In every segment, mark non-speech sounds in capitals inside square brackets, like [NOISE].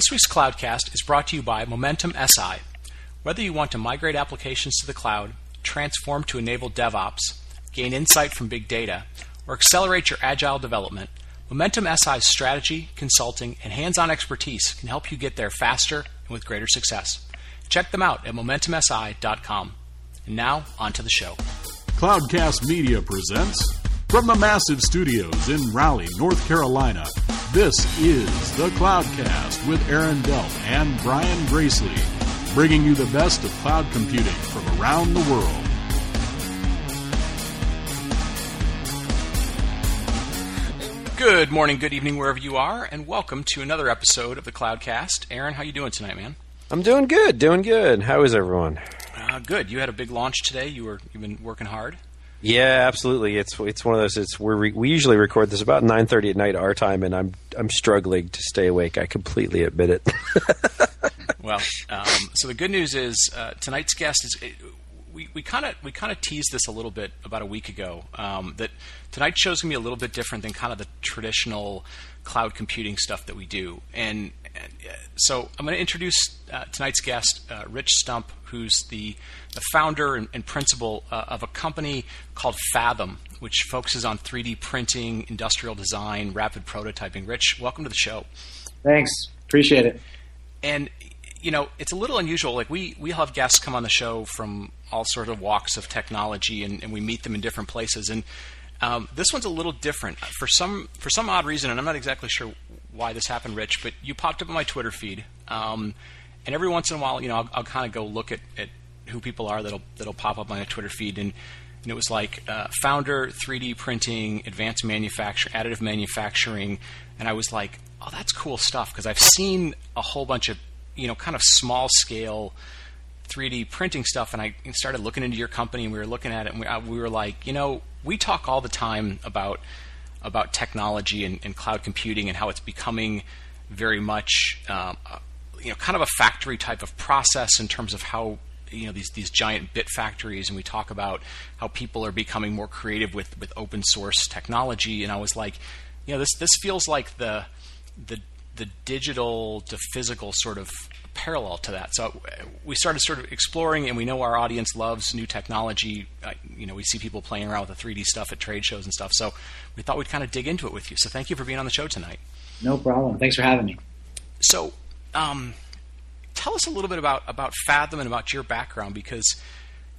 This week's Cloudcast is brought to you by Momentum SI. Whether you want to migrate applications to the cloud, transform to enable DevOps, gain insight from big data, or accelerate your agile development, Momentum SI's strategy, consulting, and hands on expertise can help you get there faster and with greater success. Check them out at MomentumSI.com. And now, on to the show. Cloudcast Media presents from the massive studios in Raleigh, North Carolina. This is the Cloudcast with Aaron Delp and Brian Gracely, bringing you the best of cloud computing from around the world. Good morning, good evening, wherever you are, and welcome to another episode of the Cloudcast. Aaron, how you doing tonight, man? I'm doing good, doing good. How is everyone? Uh, good. You had a big launch today. You were you've been working hard. Yeah, absolutely. It's it's one of those. It's we we usually record this about nine thirty at night our time, and I'm I'm struggling to stay awake. I completely admit it. [LAUGHS] well, um, so the good news is uh, tonight's guest is. we we kind of we kind of teased this a little bit about a week ago um, that tonight's show is going to be a little bit different than kind of the traditional cloud computing stuff that we do, and so I'm going to introduce uh, tonight's guest, uh, Rich Stump, who's the, the founder and, and principal uh, of a company called Fathom, which focuses on 3D printing, industrial design, rapid prototyping. Rich, welcome to the show. Thanks, appreciate it. And you know, it's a little unusual. Like we we have guests come on the show from all sort of walks of technology, and, and we meet them in different places. And um, this one's a little different for some for some odd reason, and I'm not exactly sure why this happened, Rich, but you popped up on my Twitter feed, um, and every once in a while, you know, I'll, I'll kind of go look at, at who people are that'll that'll pop up on my Twitter feed, and, and it was like uh, founder, 3D printing, advanced manufacturing, additive manufacturing, and I was like, oh, that's cool stuff because I've seen a whole bunch of you know kind of small scale 3D printing stuff, and I started looking into your company, and we were looking at it, and we, uh, we were like, you know, we talk all the time about about technology and, and cloud computing and how it's becoming very much um, uh, you know kind of a factory type of process in terms of how you know these these giant bit factories. And we talk about how people are becoming more creative with with open source technology. And I was like you know this this feels like the the the digital to physical sort of parallel to that. So we started sort of exploring, and we know our audience loves new technology. Uh, you know, we see people playing around with the 3D stuff at trade shows and stuff. So we thought we'd kind of dig into it with you. So thank you for being on the show tonight. No problem. Thanks for having me. So, um, tell us a little bit about about Fathom and about your background because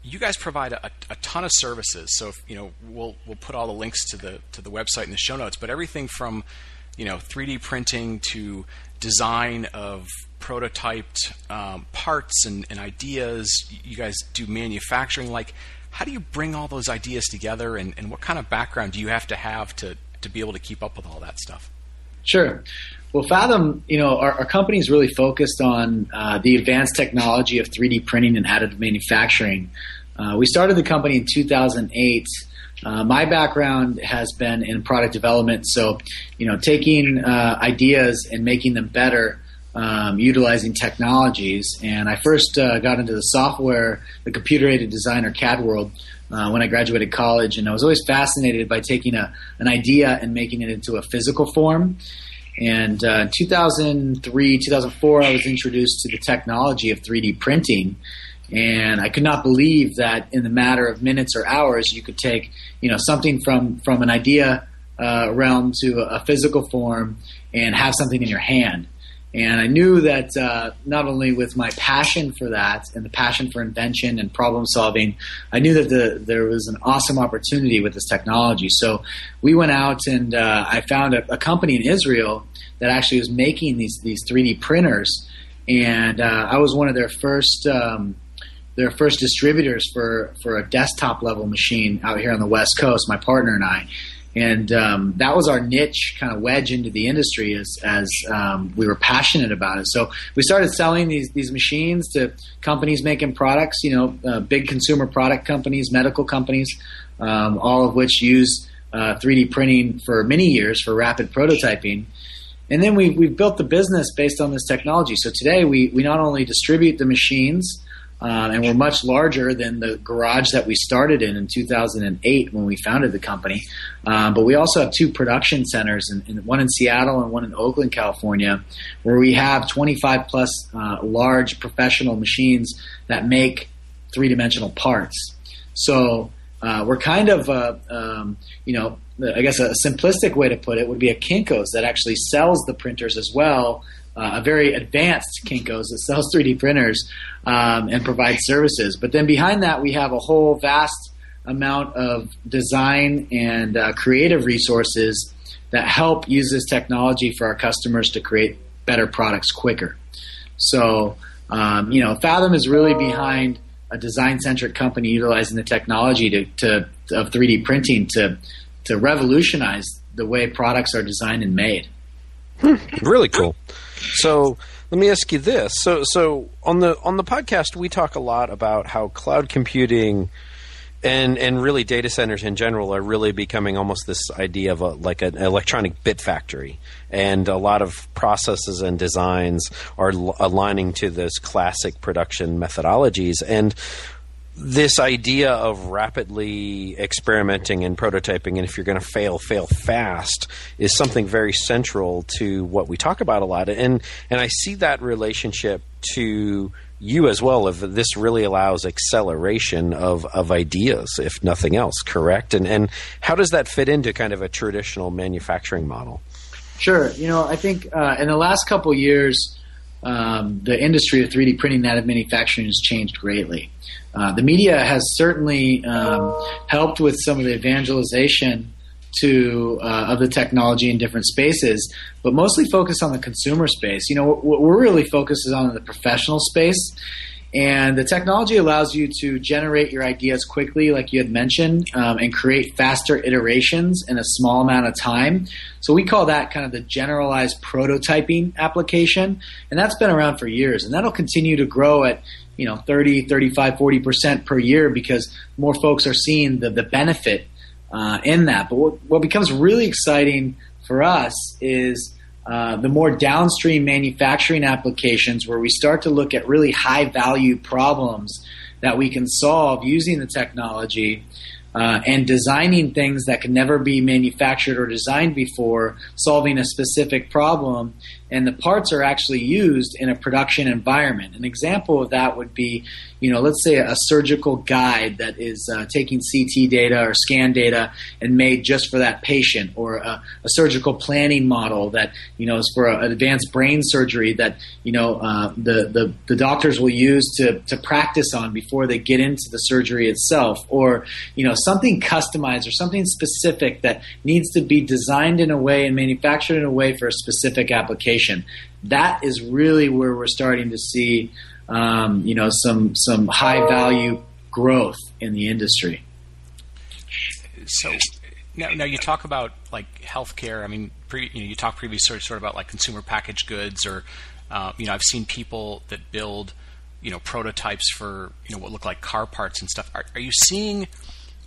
you guys provide a, a, ton of services. So, if, you know, we'll we'll put all the links to the to the website in the show notes. But everything from you know 3D printing to design of prototyped um, parts and, and, ideas. You guys do manufacturing. Like, how do you bring all those ideas together, and, and what kind of background do you have to have to to be able to keep up with all that stuff? Sure. Well, Fathom, you know, our, our company is really focused on uh, the advanced technology of 3D printing and additive manufacturing. Uh, we started the company in 2008. Uh, my background has been in product development, so you know, taking uh, ideas and making them better um, utilizing technologies. And I first uh, got into the software, the computer aided designer CAD world uh, when I graduated college. And I was always fascinated by taking a, an idea and making it into a physical form. And uh, 2003, 2004, I was introduced to the technology of 3D printing. And I could not believe that in the matter of minutes or hours, you could take, you know, something from, from an idea uh, realm to a, a physical form and have something in your hand. And I knew that uh, not only with my passion for that and the passion for invention and problem solving, I knew that the, there was an awesome opportunity with this technology. So we went out and uh, I found a, a, company in Israel that actually was making these these 3D printers, and uh, I was one of their first. Um, their first distributors for, for a desktop level machine out here on the West Coast, my partner and I and um, that was our niche kind of wedge into the industry as, as um, we were passionate about it. So we started selling these these machines to companies making products, you know, uh, big consumer product companies, medical companies, um, all of which use uh, 3D printing for many years for rapid prototyping. And then we, we've built the business based on this technology. So today we, we not only distribute the machines, Um, and we're much larger than the garage that we started in in 2008 when we founded the company. Um, but we also have two production centers, in, in, one in Seattle and one in Oakland, California, where we have 25 plus uh, large professional machines that make three dimensional parts. So uh, we're kind of, uh, um, you know, I guess a simplistic way to put it would be a Kinko's that actually sells the printers as well uh, a very advanced Kinko's that sells [LAUGHS] 3D printers um, and provides services. But then behind that, we have a whole vast amount of design and uh, creative resources that help use this technology for our customers to create better products quicker. So, um, you know, Fathom is really behind a design-centric company utilizing the technology to, to of 3D printing to to revolutionize the way products are designed and made. Hmm, really cool. So let me ask you this: so so on the on the podcast, we talk a lot about how cloud computing and and really data centers in general are really becoming almost this idea of a, like an electronic bit factory, and a lot of processes and designs are l- aligning to those classic production methodologies. And this idea of rapidly experimenting and prototyping, and if you're going to fail, fail fast, is something very central to what we talk about a lot. And and I see that relationship to you as well. If this really allows acceleration of of ideas, if nothing else, correct? And and how does that fit into kind of a traditional manufacturing model? Sure. You know, I think uh, in the last couple years um, the industry of 3D printing additive manufacturing has changed greatly. Uh, the media has certainly um, helped with some of the evangelization to uh, of the technology in different spaces, but mostly focused on the consumer space. You know, what we're really focused is on the professional space, and the technology allows you to generate your ideas quickly, like you had mentioned, um, and create faster iterations in a small amount of time. So we call that kind of the generalized prototyping application. And that's been around for years. And that'll continue to grow at, you know, 30, 35, 40% per year because more folks are seeing the, the benefit uh, in that. But what, what becomes really exciting for us is uh, the more downstream manufacturing applications where we start to look at really high value problems that we can solve using the technology uh, and designing things that can never be manufactured or designed before, solving a specific problem, and the parts are actually used in a production environment. An example of that would be, you know, let's say a surgical guide that is uh, taking CT data or scan data and made just for that patient, or a, a surgical planning model that you know is for an advanced brain surgery that you know uh, the, the the doctors will use to to practice on before they get into the surgery itself, or you know something customized or something specific that needs to be designed in a way and manufactured in a way for a specific application. That is really where we're starting to see, um, you know, some some high value growth in the industry. So now, now you talk about like healthcare. I mean, pre, you know, you talk previously sort of about like consumer packaged goods, or uh, you know, I've seen people that build you know prototypes for you know what look like car parts and stuff. Are, are you seeing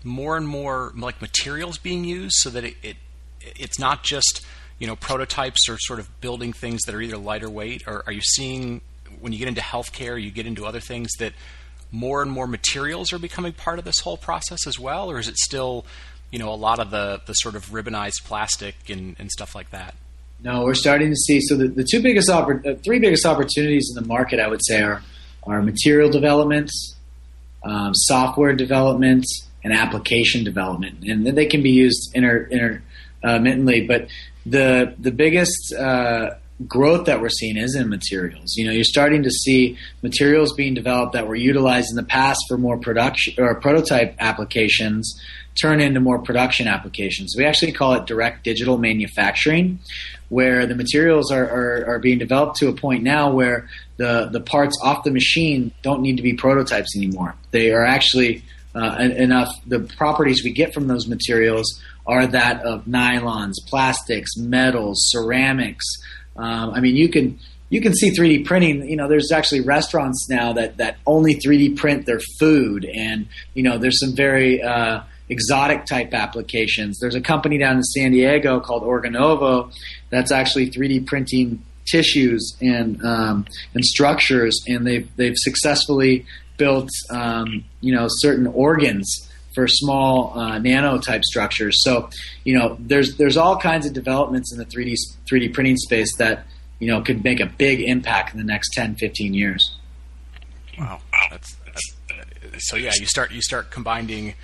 more and more like materials being used so that it, it it's not just you know prototypes or sort of building things that are either lighter weight. Or are you seeing when you get into healthcare you get into other things that more and more materials are becoming part of this whole process as well? Or is it still you know a lot of the the sort of ribbonized plastic and, and stuff like that? No we're starting to see so the, the two biggest oppor- uh, three biggest opportunities in the market i would say are are material development um, software development and application development, and they can be used inter, intermittently. But the the biggest uh, growth that we're seeing is in materials. You know, you're starting to see materials being developed that were utilized in the past for more production or prototype applications turn into more production applications. We actually call it direct digital manufacturing, where the materials are, are, are, being developed to a point now where the, the parts off the machine don't need to be prototypes anymore. They are actually uh, enough. The properties we get from those materials are that of nylons, plastics, metals, ceramics. Um, I mean, you can you can see 3D printing. You know, there's actually restaurants now that that only 3D print their food, and you know, there's some very uh, exotic type applications. There's a company down in San Diego called Organovo that's actually 3D printing tissues and um, and structures, and they've they've successfully built, um, you know, certain organs for small uh, nano type structures. So, you know, there's there's all kinds of developments in the 3D 3D printing space that you know could make a big impact in the next 10, 15 years. Wow, that's, that's so yeah. You start you start combining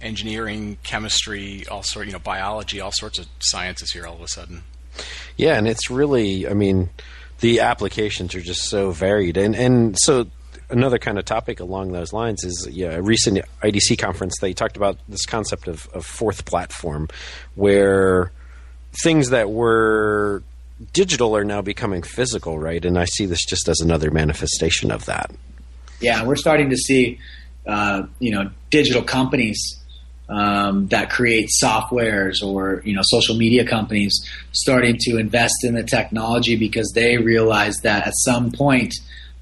engineering, chemistry, all sort you know biology, all sorts of sciences here all of a sudden. Yeah, and it's really, I mean, the applications are just so varied, and and so another kind of topic along those lines is yeah, a recent IDC conference they talked about this concept of, of fourth platform, where things that were digital are now becoming physical, right? And I see this just as another manifestation of that. Yeah, we're starting to see, uh, you know, digital companies um, that create softwares or you know social media companies starting to invest in the technology because they realize that at some point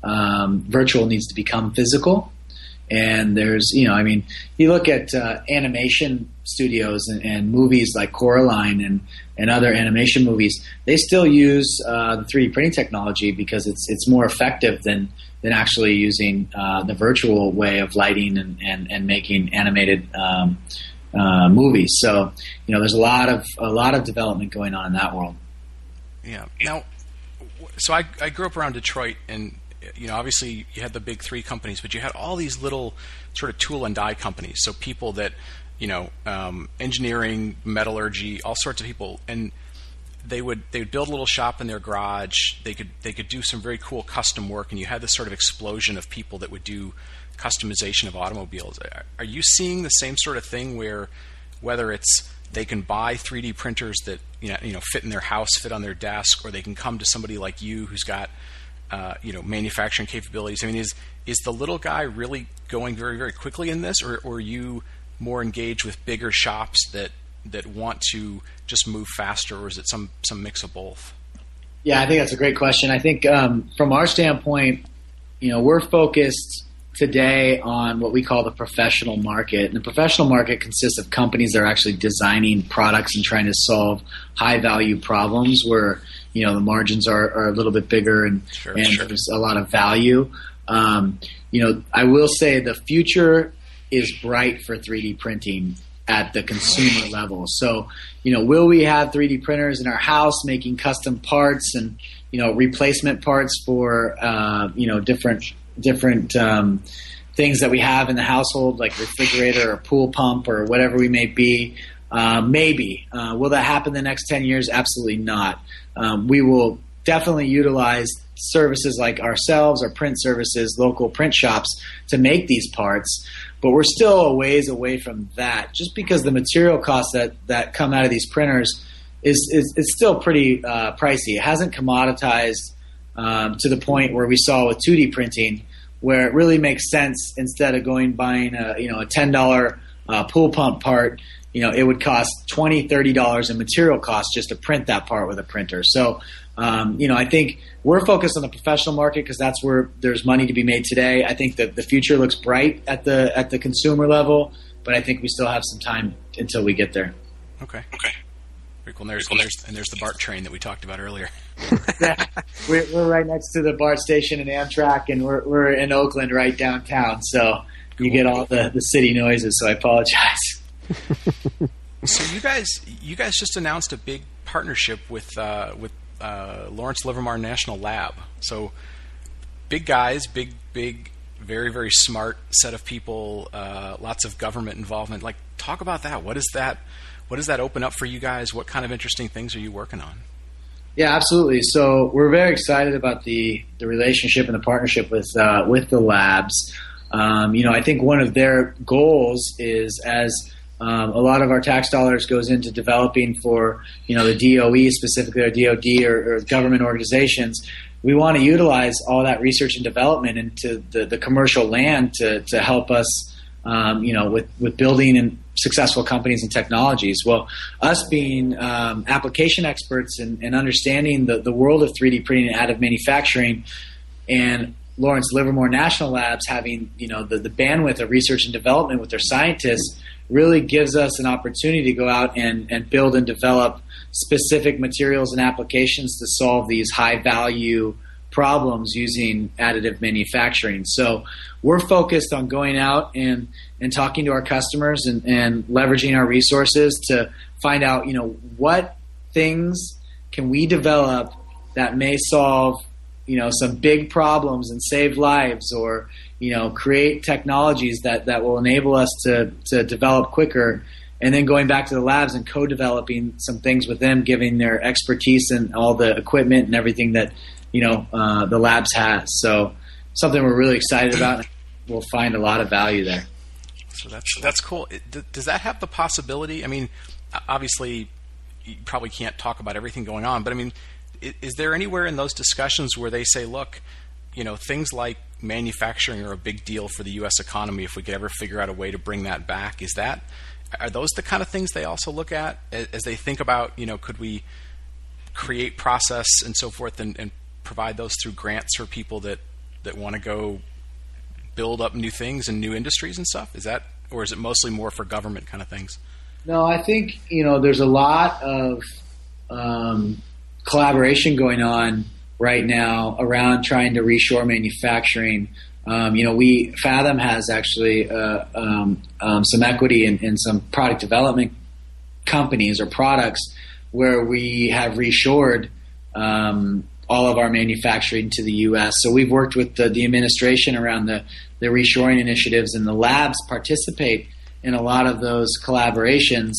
um, virtual needs to become physical. And there's, you know, I mean, you look at uh, animation studios and, and, movies like Coraline and, and other animation movies, they still use uh, the 3D printing technology because it's it's more effective than than actually using uh, the virtual way of lighting and, and, and making animated um, uh, movies. So, you know, there's a lot of a lot of development going on in that world. Yeah. Now, so I, I grew up around Detroit, and you know, obviously you had the big three companies, but you had all these little sort of tool and die companies. So people that, you know, um, engineering, metallurgy, all sorts of people, and they would they would build a little shop in their garage. They could they could do some very cool custom work, and you had this sort of explosion of people that would do customization of automobiles. Are you seeing the same sort of thing where whether it's they can buy 3D printers that you know, you know fit in their house, fit on their desk, or they can come to somebody like you who's got uh, you know manufacturing capabilities. I mean, is is the little guy really going very very quickly in this, or, or are you more engaged with bigger shops that that want to just move faster, or is it some some mix of both? Yeah, I think that's a great question. I think um, from our standpoint, you know, we're focused today on what we call the professional market. And the professional market consists of companies that are actually designing products and trying to solve high value problems where you know the margins are, are a little bit bigger and, sure, and sure. there's a lot of value. Um, you know, I will say the future is bright for 3D printing at the consumer level. So, you know, will we have 3D printers in our house making custom parts and you know replacement parts for uh, you know different different um, things that we have in the household, like refrigerator or pool pump or whatever we may be? Uh, maybe. Uh, will that happen the next 10 years? Absolutely not. Um, we will definitely utilize services like ourselves, our print services, local print shops to make these parts. But we're still a ways away from that, just because the material costs that, that come out of these printers is is, is still pretty uh, pricey. It hasn't commoditized um, to the point where we saw with 2D printing, where it really makes sense instead of going buying a you know a ten dollar uh, pool pump part you know, it would cost $20, $30 in material costs just to print that part with a printer. So, um, you know, I think we're focused on the professional market because that's where there's money to be made today. I think that the future looks bright at the at the consumer level, but I think we still have some time until we get there. Okay. Okay. Very cool. And there's, and there's, and there's the BART train that we talked about earlier. [LAUGHS] yeah, we're, we're right next to the BART station and Amtrak, and we're, we're in Oakland, right downtown. So cool. you get all the, the city noises. So I apologize. [LAUGHS] so you guys, you guys just announced a big partnership with uh, with uh, Lawrence Livermore National Lab. So big guys, big big, very very smart set of people, uh, lots of government involvement. Like, talk about that. What is that? What does that open up for you guys? What kind of interesting things are you working on? Yeah, absolutely. So we're very excited about the the relationship and the partnership with uh, with the labs. Um, you know, I think one of their goals is as um, a lot of our tax dollars goes into developing for you know the DOE specifically or DoD or, or government organizations. We want to utilize all that research and development into the, the commercial land to, to help us um, you know with, with building and successful companies and technologies. Well, us being um, application experts and, and understanding the, the world of 3D printing and additive manufacturing and Lawrence Livermore National Labs having you know the, the bandwidth of research and development with their scientists really gives us an opportunity to go out and, and build and develop specific materials and applications to solve these high value problems using additive manufacturing. So we're focused on going out and, and talking to our customers and, and leveraging our resources to find out, you know, what things can we develop that may solve, you know, some big problems and save lives or, you know, create technologies that, that will enable us to, to develop quicker and then going back to the labs and co-developing some things with them, giving their expertise and all the equipment and everything that you know uh, the labs has. So something we're really excited about. We'll find a lot of value there. So that's that's cool. Does that have the possibility? I mean, obviously, you probably can't talk about everything going on, but I mean, is there anywhere in those discussions where they say, look, you know, things like manufacturing are a big deal for the U.S. economy. If we could ever figure out a way to bring that back, is that are those the kind of things they also look at as they think about, you know, could we create process and so forth and, and provide those through grants for people that, that want to go build up new things and new industries and stuff? Is that, or is it mostly more for government kind of things? No, I think you know there's a lot of um, collaboration going on right now around trying to reshore manufacturing. Um, you know, we Fathom has actually uh, um, um, some equity in, in, some product development companies or products where we have reshored um, all of our manufacturing to the U.S. So we've worked with the, the administration around the, the reshoring initiatives, and the labs participate in a lot of those collaborations.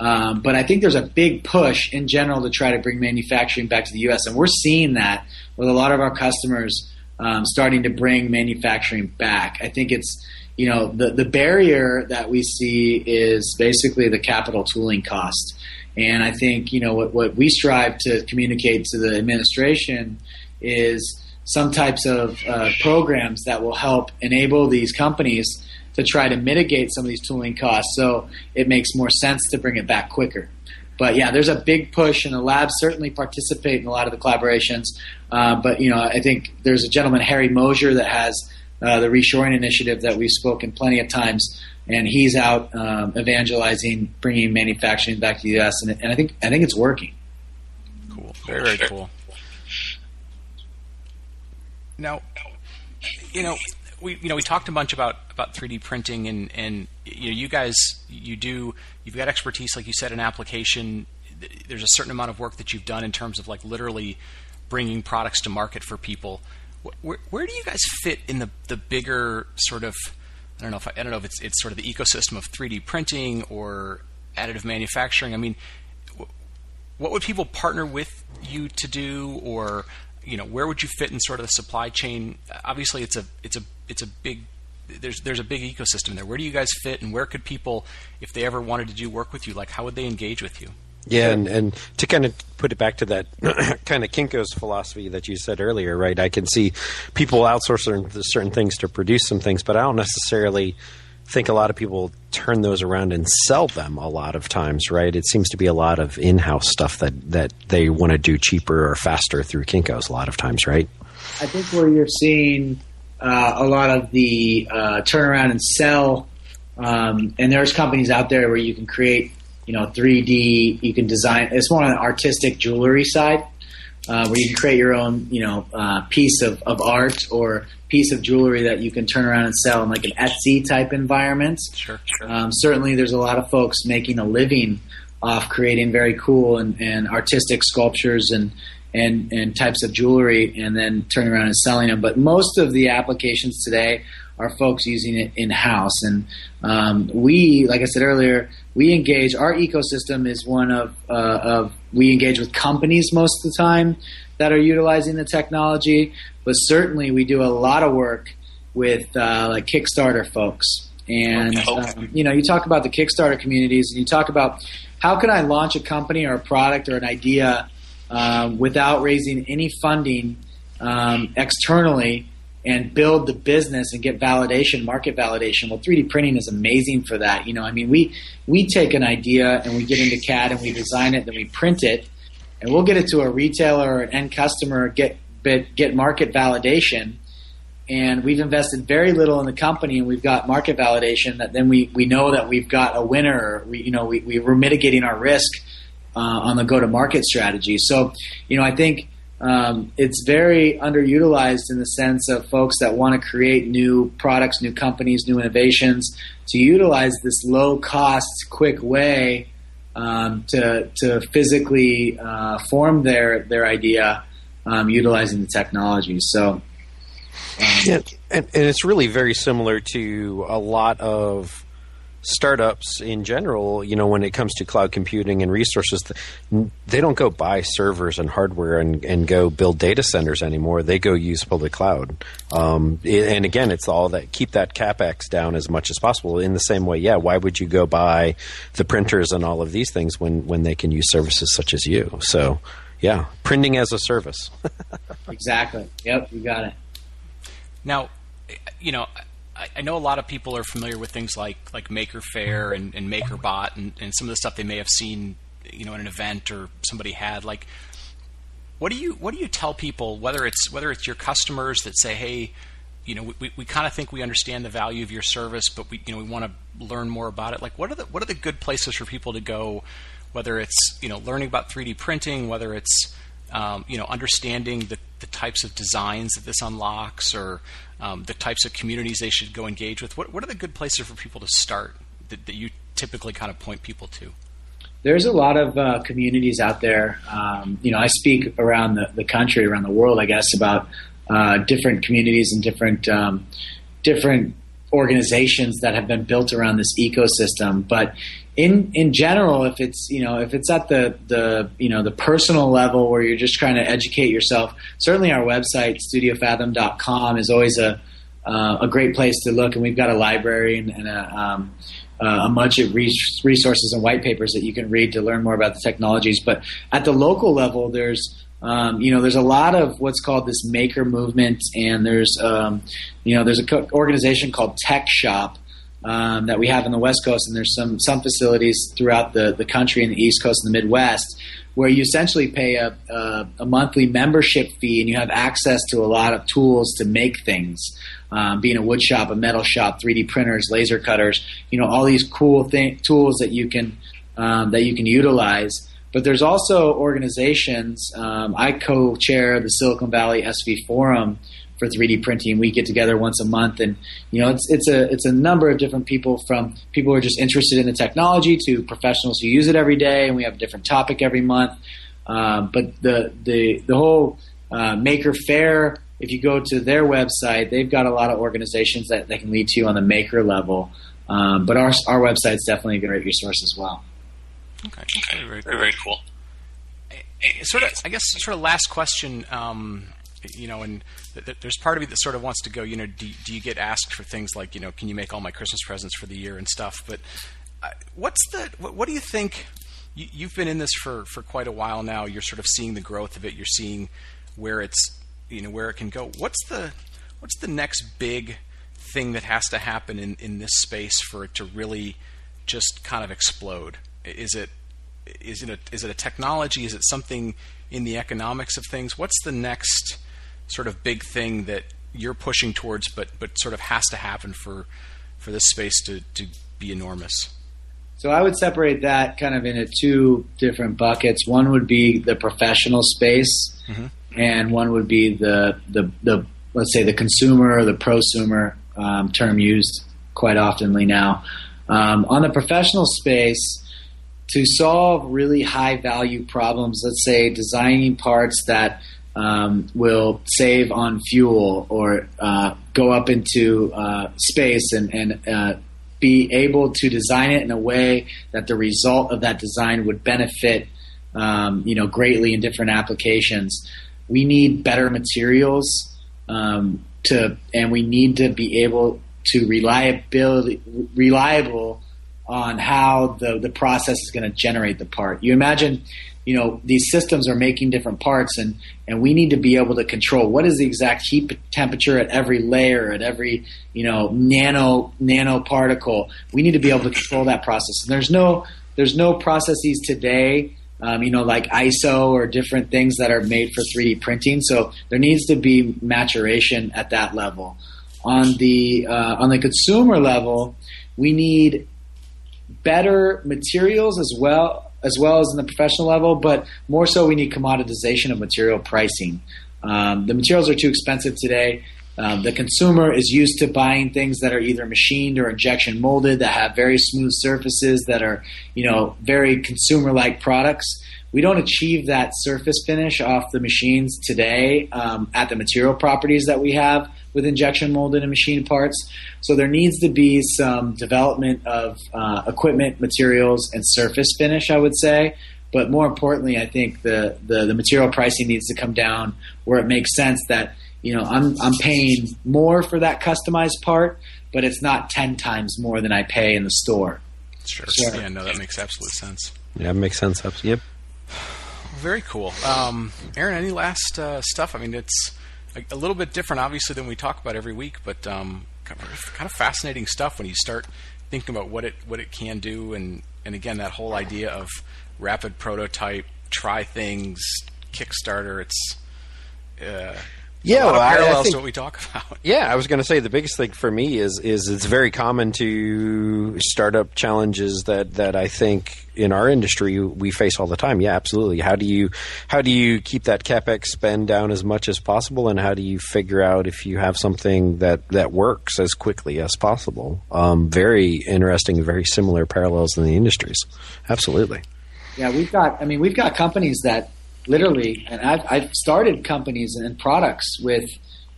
Um, but I think there's a big push in general to try to bring manufacturing back to the U.S., and we're seeing that with a lot of our customers um, starting to bring manufacturing back. I think it's you know the the barrier that we see is basically the capital tooling cost. And I think you know what, what we strive to communicate to the administration is some types of uh, programs that will help enable these companies to try to mitigate some of these tooling costs, so it makes more sense to bring it back quicker. But yeah, there's a big push, and the labs certainly participate in a lot of the collaborations. Uh, but you know, I think there's a gentleman, Harry Moser that has uh, the reshoring initiative that we've spoken plenty of times and he's out um, evangelizing, bringing manufacturing back to the U.S. And, and, I think I think it's working. Cool, very very cool. Now, you know, we you know we talked a bunch about about 3D printing and and you know you guys you do you've got expertise like you said in application. There's a certain amount of work that you've done in terms of like literally bringing products to market for people. Where, where do you guys fit in the the bigger sort of I don't know if I, I don't know if it's it's sort of the ecosystem of 3D printing or additive manufacturing. I mean, what would people partner with you to do, or you know, where would you fit in sort of the supply chain? Obviously, it's a it's a it's a big there's there's a big ecosystem there. Where do you guys fit, and where could people, if they ever wanted to do work with you, like how would they engage with you? Yeah, and, and to kind of put it back to that [CLEARS THROAT] kind of Kinko's philosophy that you said earlier, right? I can see people outsourcing certain things to produce some things, but I don't necessarily think a lot of people turn those around and sell them a lot of times, right? It seems to be a lot of in-house stuff that, that they want to do cheaper or faster through Kinko's a lot of times, right? I think where you're seeing uh, a lot of the uh, turnaround and sell, um, and there's companies out there where you can create you know 3D. You can design. It's more on the artistic jewelry side, uh, where you can create your own you know uh, piece of, of art or piece of jewelry that you can turn around and sell in like an Etsy type environment. Sure, sure. Um, certainly, there's a lot of folks making a living off creating very cool and, and artistic sculptures and and and types of jewelry, and then turning around and selling them. But most of the applications today are folks using it in house. And um, we, like I said earlier, we engage. Our ecosystem is one of uh, of we engage with companies most of the time that are utilizing the technology, but certainly we do a lot of work with uh, like Kickstarter folks. And um, you know, you talk about the Kickstarter communities, and you talk about how can I launch a company or a product or an idea um, without raising any funding um, externally and build the business and get validation, market validation. Well, 3D printing is amazing for that. You know, I mean, we we take an idea and we get into CAD and we design it, then we print it, and we'll get it to a retailer or an end customer, get get market validation. And we've invested very little in the company, and we've got market validation. That then we, we know that we've got a winner. We you know we, we we're mitigating our risk uh, on the go to market strategy. So you know I think um, it's very underutilized in the sense of folks that want to create new products, new companies, new innovations to utilize this low cost, quick way um, to to physically uh, form their their idea um, utilizing the technology. So. Um, and, and it's really very similar to a lot of startups in general, you know, when it comes to cloud computing and resources, they don't go buy servers and hardware and, and go build data centers anymore. They go use public cloud. Um, and again, it's all that keep that capex down as much as possible. In the same way, yeah, why would you go buy the printers and all of these things when when they can use services such as you? So, yeah, printing as a service. [LAUGHS] exactly. Yep, you got it. Now, you know, I know a lot of people are familiar with things like like Maker Faire and, and MakerBot and, and some of the stuff they may have seen, you know, in an event or somebody had. Like, what do you what do you tell people whether it's whether it's your customers that say, hey, you know, we, we kind of think we understand the value of your service, but we you know we want to learn more about it. Like, what are the what are the good places for people to go? Whether it's you know learning about 3D printing, whether it's um, you know understanding the, the types of designs that this unlocks, or um, the types of communities they should go engage with. What, what are the good places for people to start that, that you typically kind of point people to? There's a lot of uh, communities out there. Um, you know, I speak around the, the country, around the world, I guess, about uh, different communities and different um, different organizations that have been built around this ecosystem. But in in general, if it's you know if it's at the the you know the personal level where you're just trying to educate yourself, certainly our website studiofathom.com is always a uh, a great place to look, and we've got a library and, and a, um, uh, a bunch of resources and white papers that you can read to learn more about the technologies. But at the local level, there's um, you know, there's a lot of what's called this maker movement, and there's, um, you know, there's an co- organization called Tech Shop um, that we have in the West Coast, and there's some some facilities throughout the, the country in the East Coast and the Midwest where you essentially pay a, a, a monthly membership fee and you have access to a lot of tools to make things. Um, being a wood shop, a metal shop, 3D printers, laser cutters, you know, all these cool th- tools that you can um, that you can utilize. But there's also organizations. Um, I co-chair the Silicon Valley SV Forum, for 3D printing. We get together once a month, and you know, it's it's a it's a number of different people from people who are just interested in the technology to professionals who use it every day, and we have a different topic every month. Um, but the the the whole uh, Maker Faire, if you go to their website, they've got a lot of organizations that they can lead to you on the maker level. Um, but our our website's definitely a great resource as well. Okay, okay. Very, very, very cool. Sort of, I guess, sort of last question. Um, you know, and th- th- there's part of me that sort of wants to go, you know, do, do, you get asked for things like, you know, can you make all my Christmas presents for the year and stuff? But uh, what's the, what, what, do you think? You, have been in this for, for quite a while now. You're sort of seeing the growth of it. You're seeing where it's, you know, where it can go. What's the, what's the next big thing that has to happen in, in this space for it to really just kind of explode? Is it, is it a, is it a technology? Is it something in the economics of things? What's the next sort of big thing that you're pushing towards, but but sort of has to happen for for this space to to be enormous? So I would separate that kind of into two different buckets. One would be the professional space, mm-hmm. and one would be the the the let's say the consumer or the prosumer um, term used quite oftenly now. Um, on the professional space, to solve really high value problems, let's say designing parts that um, will save on fuel or uh, go up into uh, space and, and uh, be able to design it in a way that the result of that design would benefit um, you know greatly in different applications. We need better materials um, to, and we need to be able to reliability reliable on how the, the process is going to generate the part. You imagine you know these systems are making different parts and and we need to be able to control what is the exact heat temperature at every layer at every you know nano nano particle we need to be able to control that process. And there's no there's no processes today um, you know like iso or different things that are made for 3d printing. So there needs to be maturation at that level. On the uh, on the consumer level we need better materials as well as well as in the professional level, but more so we need commoditization of material pricing. Um, the materials are too expensive today. Um, the consumer is used to buying things that are either machined or injection molded that have very smooth surfaces that are, you know, very consumer-like products. We don't achieve that surface finish off the machines today um, at the material properties that we have with injection molded and machined parts. So there needs to be some development of uh, equipment, materials, and surface finish. I would say. But more importantly, I think the, the, the material pricing needs to come down where it makes sense that you know I'm I'm paying more for that customized part, but it's not ten times more than I pay in the store. Sure. Yeah, no, that makes absolute sense. Yeah, it makes sense. Yep. [SIGHS] Very cool. Um, Aaron, any last uh, stuff? I mean, it's a, a, little bit different, obviously, than we talk about every week, but um, kind, of, kind of fascinating stuff when you start thinking about what it what it can do, and and again, that whole idea of rapid prototype, try things, Kickstarter. It's uh, yeah, well, parallels I, I think, to what we talk about. [LAUGHS] Yeah, I was going to say the biggest thing for me is is it's very common to startup challenges that that I think in our industry we face all the time. Yeah, absolutely. How do you how do you keep that capex spend down as much as possible, and how do you figure out if you have something that that works as quickly as possible? Um, very interesting, very similar parallels in the industries. Absolutely. Yeah, we've got. I mean, we've got companies that literally, and I've, I've started companies and products with,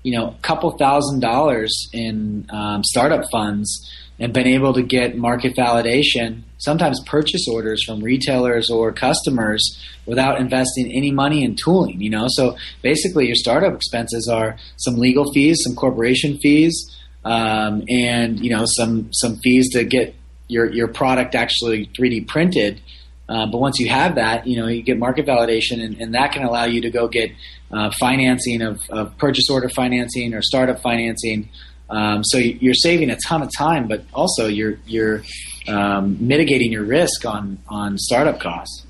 you know, a couple thousand dollars in um, startup funds and been able to get market validation, sometimes purchase orders from retailers or customers without investing any money in tooling, you know? So basically your startup expenses are some legal fees, some corporation fees, um, and, you know, some, some fees to get your, your product actually 3D printed uh, but once you have that, you know, you get market validation, and, and that can allow you to go get uh, financing of, of, purchase order financing or startup financing. Um, so you're saving a ton of time, but also you're you're um, mitigating your risk on on startup costs.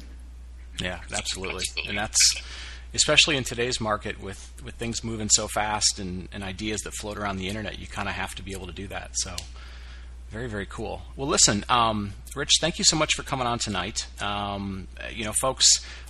Yeah, absolutely, and that's especially in today's market with with things moving so fast and, and ideas that float around the internet. You kind of have to be able to do that. So. Very, very cool. Well, listen, um, Rich, thank you so much for coming on tonight. Um, you know, folks,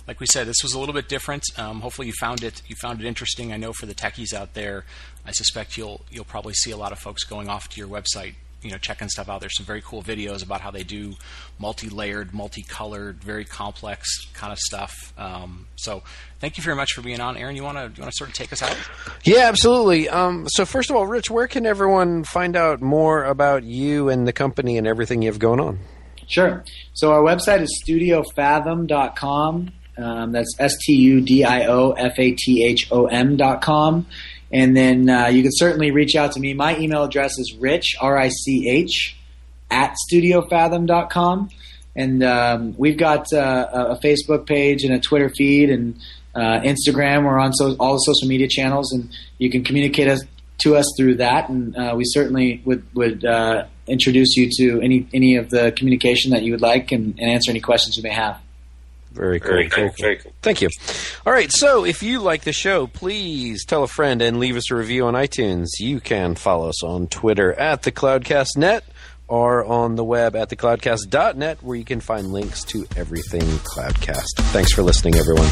like we said, this was a little bit different. Um, hopefully, you found it you found it interesting. I know for the techies out there, I suspect you'll you'll probably see a lot of folks going off to your website you know checking stuff out. There's some very cool videos about how they do multi-layered, multicolored, very complex kind of stuff. Um, so thank you very much for being on, Aaron. You want to you want to sort of take us out? Yeah, absolutely. Um, so first of all, Rich, where can everyone find out more about you and the company and everything you have going on? Sure. So our website is studiofathom.com. Um, that's S T U D I O F A T H O M dot com. And then uh, you can certainly reach out to me. My email address is rich, R I C H, at studiofathom.com. And um, we've got uh, a Facebook page and a Twitter feed and uh, Instagram. We're on so, all the social media channels, and you can communicate us, to us through that. And uh, we certainly would, would uh, introduce you to any, any of the communication that you would like and, and answer any questions you may have. Very cool. Very, cool. Very cool. Thank you. All right. So, if you like the show, please tell a friend and leave us a review on iTunes. You can follow us on Twitter at the CloudcastNet or on the web at thecloudcast.net, where you can find links to everything Cloudcast. Thanks for listening, everyone.